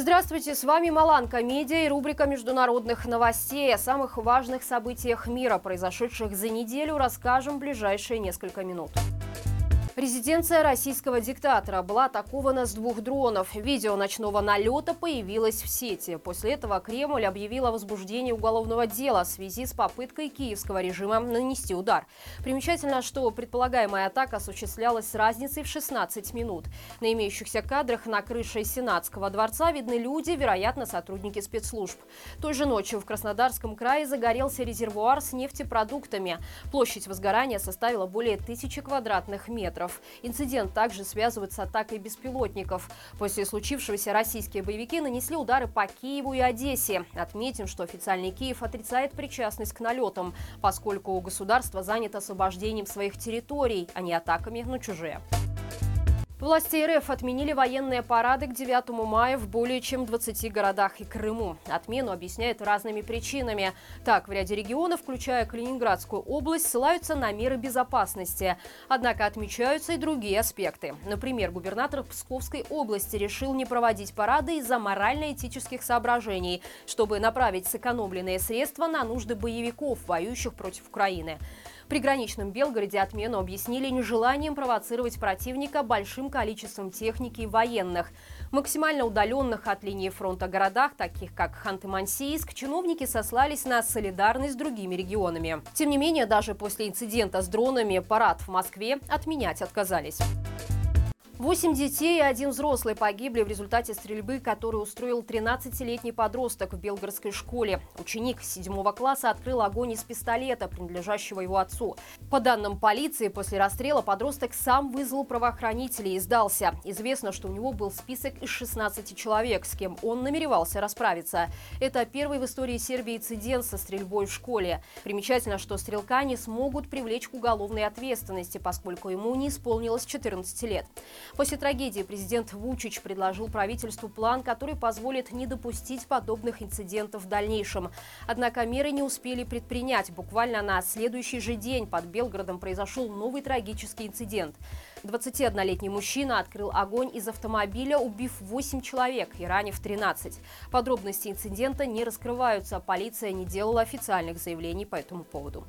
Здравствуйте, с вами Маланка Медиа и рубрика международных новостей. О самых важных событиях мира, произошедших за неделю, расскажем в ближайшие несколько минут. Резиденция российского диктатора была атакована с двух дронов. Видео ночного налета появилось в сети. После этого Кремль объявил о возбуждении уголовного дела в связи с попыткой киевского режима нанести удар. Примечательно, что предполагаемая атака осуществлялась с разницей в 16 минут. На имеющихся кадрах на крыше Сенатского дворца видны люди, вероятно, сотрудники спецслужб. Той же ночью в Краснодарском крае загорелся резервуар с нефтепродуктами. Площадь возгорания составила более тысячи квадратных метров долларов. Инцидент также связывают с атакой беспилотников. После случившегося российские боевики нанесли удары по Киеву и Одессе. Отметим, что официальный Киев отрицает причастность к налетам, поскольку государство занято освобождением своих территорий, а не атаками на чужие. Власти РФ отменили военные парады к 9 мая в более чем 20 городах и Крыму. Отмену объясняют разными причинами. Так, в ряде регионов, включая Калининградскую область, ссылаются на меры безопасности. Однако отмечаются и другие аспекты. Например, губернатор Псковской области решил не проводить парады из-за морально-этических соображений, чтобы направить сэкономленные средства на нужды боевиков, воюющих против Украины. Приграничном Белгороде отмену объяснили нежеланием провоцировать противника большим количеством техники и военных. Максимально удаленных от линии фронта городах, таких как Ханты-Мансийск, чиновники сослались на солидарность с другими регионами. Тем не менее, даже после инцидента с дронами парад в Москве отменять отказались. Восемь детей и один взрослый погибли в результате стрельбы, которую устроил 13-летний подросток в Белгородской школе. Ученик седьмого класса открыл огонь из пистолета, принадлежащего его отцу. По данным полиции, после расстрела подросток сам вызвал правоохранителей и сдался. Известно, что у него был список из 16 человек, с кем он намеревался расправиться. Это первый в истории Сербии инцидент со стрельбой в школе. Примечательно, что стрелка не смогут привлечь к уголовной ответственности, поскольку ему не исполнилось 14 лет. После трагедии президент Вучич предложил правительству план, который позволит не допустить подобных инцидентов в дальнейшем. Однако меры не успели предпринять. Буквально на следующий же день под Белгородом произошел новый трагический инцидент. 21-летний мужчина открыл огонь из автомобиля, убив 8 человек и ранив 13. Подробности инцидента не раскрываются. Полиция не делала официальных заявлений по этому поводу.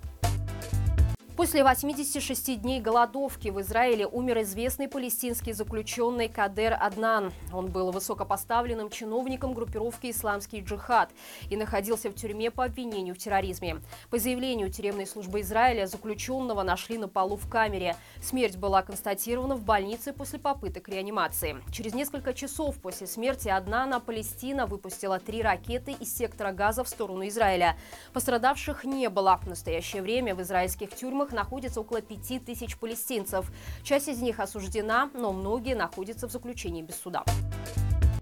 После 86 дней голодовки в Израиле умер известный палестинский заключенный Кадер Аднан. Он был высокопоставленным чиновником группировки «Исламский джихад» и находился в тюрьме по обвинению в терроризме. По заявлению тюремной службы Израиля, заключенного нашли на полу в камере. Смерть была констатирована в больнице после попыток реанимации. Через несколько часов после смерти Аднана Палестина выпустила три ракеты из сектора газа в сторону Израиля. Пострадавших не было. В настоящее время в израильских тюрьмах которых находится около пяти тысяч палестинцев. Часть из них осуждена, но многие находятся в заключении без суда.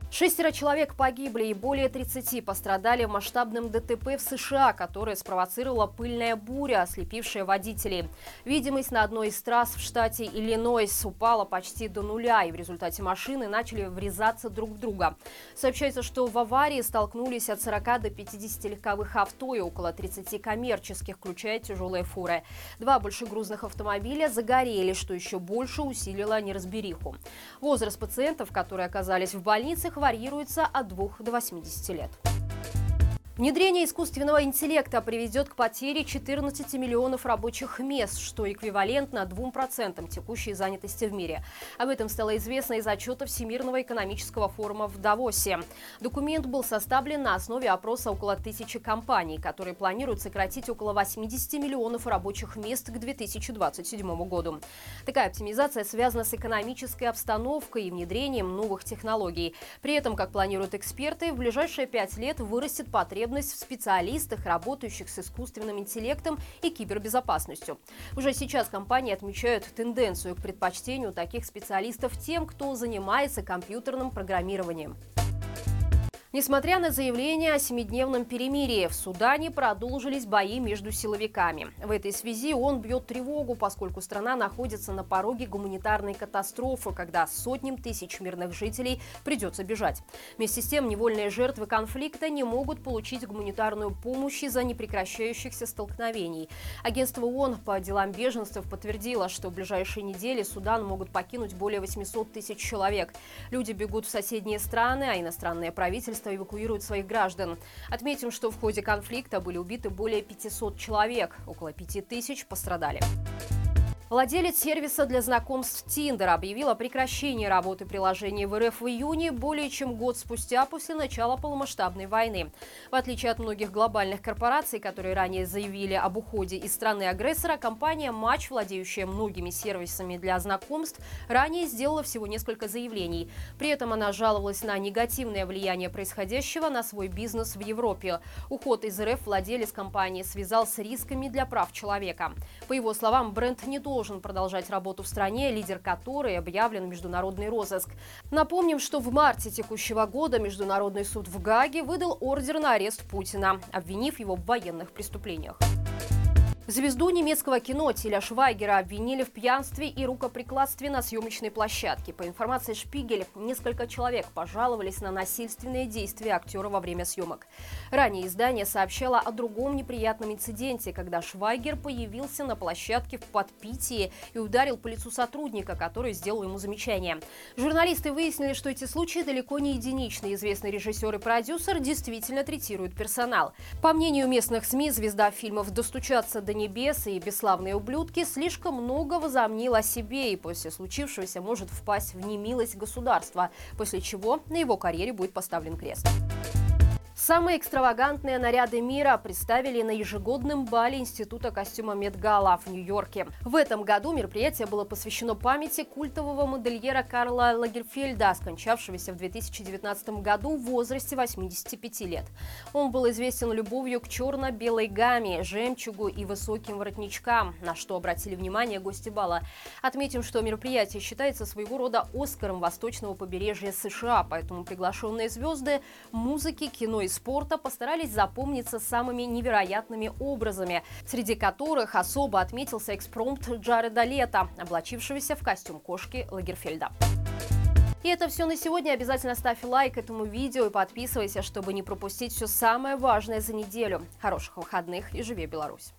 Шестеро человек погибли и более 30 пострадали в масштабном ДТП в США, которое спровоцировала пыльная буря, ослепившая водителей. Видимость на одной из трасс в штате Иллинойс упала почти до нуля, и в результате машины начали врезаться друг в друга. Сообщается, что в аварии столкнулись от 40 до 50 легковых авто и около 30 коммерческих, включая тяжелые фуры. Два большегрузных автомобиля загорелись, что еще больше усилило неразбериху. Возраст пациентов, которые оказались в больницах, варьируется от 2 до 80 лет. Внедрение искусственного интеллекта приведет к потере 14 миллионов рабочих мест, что эквивалентно 2% текущей занятости в мире. Об этом стало известно из отчета Всемирного экономического форума в Давосе. Документ был составлен на основе опроса около тысячи компаний, которые планируют сократить около 80 миллионов рабочих мест к 2027 году. Такая оптимизация связана с экономической обстановкой и внедрением новых технологий. При этом, как планируют эксперты, в ближайшие пять лет вырастет потребность потребность в специалистах, работающих с искусственным интеллектом и кибербезопасностью. Уже сейчас компании отмечают тенденцию к предпочтению таких специалистов тем, кто занимается компьютерным программированием. Несмотря на заявление о семидневном перемирии, в Судане продолжились бои между силовиками. В этой связи он бьет тревогу, поскольку страна находится на пороге гуманитарной катастрофы, когда сотням тысяч мирных жителей придется бежать. Вместе с тем, невольные жертвы конфликта не могут получить гуманитарную помощь из-за непрекращающихся столкновений. Агентство ООН по делам беженцев подтвердило, что в ближайшие недели Судан могут покинуть более 800 тысяч человек. Люди бегут в соседние страны, а иностранные правительства правительство эвакуирует своих граждан. Отметим, что в ходе конфликта были убиты более 500 человек, около 5000 пострадали. Владелец сервиса для знакомств Tinder объявил о прекращении работы приложения в РФ в июне, более чем год спустя после начала полномасштабной войны. В отличие от многих глобальных корпораций, которые ранее заявили об уходе из страны-агрессора, компания Match, владеющая многими сервисами для знакомств, ранее сделала всего несколько заявлений. При этом она жаловалась на негативное влияние происходящего на свой бизнес в Европе. Уход из РФ владелец компании связал с рисками для прав человека. По его словам, бренд не должен должен продолжать работу в стране, лидер которой объявлен в международный розыск. Напомним, что в марте текущего года Международный суд в Гаге выдал ордер на арест Путина, обвинив его в военных преступлениях. Звезду немецкого кино Тиля Швайгера обвинили в пьянстве и рукоприкладстве на съемочной площадке. По информации Шпигель, несколько человек пожаловались на насильственные действия актера во время съемок. Ранее издание сообщало о другом неприятном инциденте, когда Швайгер появился на площадке в подпитии и ударил по лицу сотрудника, который сделал ему замечание. Журналисты выяснили, что эти случаи далеко не единичны. Известный режиссер и продюсер действительно третируют персонал. По мнению местных СМИ, звезда фильмов «Достучаться до небес и бесславные ублюдки слишком много возомнил о себе и после случившегося может впасть в немилость государства, после чего на его карьере будет поставлен крест. Самые экстравагантные наряды мира представили на ежегодном бале Института костюма Медгала в Нью-Йорке. В этом году мероприятие было посвящено памяти культового модельера Карла Лагерфельда, скончавшегося в 2019 году в возрасте 85 лет. Он был известен любовью к черно-белой гамме, жемчугу и высоким воротничкам, на что обратили внимание гости бала. Отметим, что мероприятие считается своего рода Оскаром восточного побережья США, поэтому приглашенные звезды музыки, кино и спорта постарались запомниться самыми невероятными образами, среди которых особо отметился экспромт Джареда Лета, облачившегося в костюм кошки Лагерфельда. И это все на сегодня. Обязательно ставь лайк этому видео и подписывайся, чтобы не пропустить все самое важное за неделю. Хороших выходных и живи Беларусь!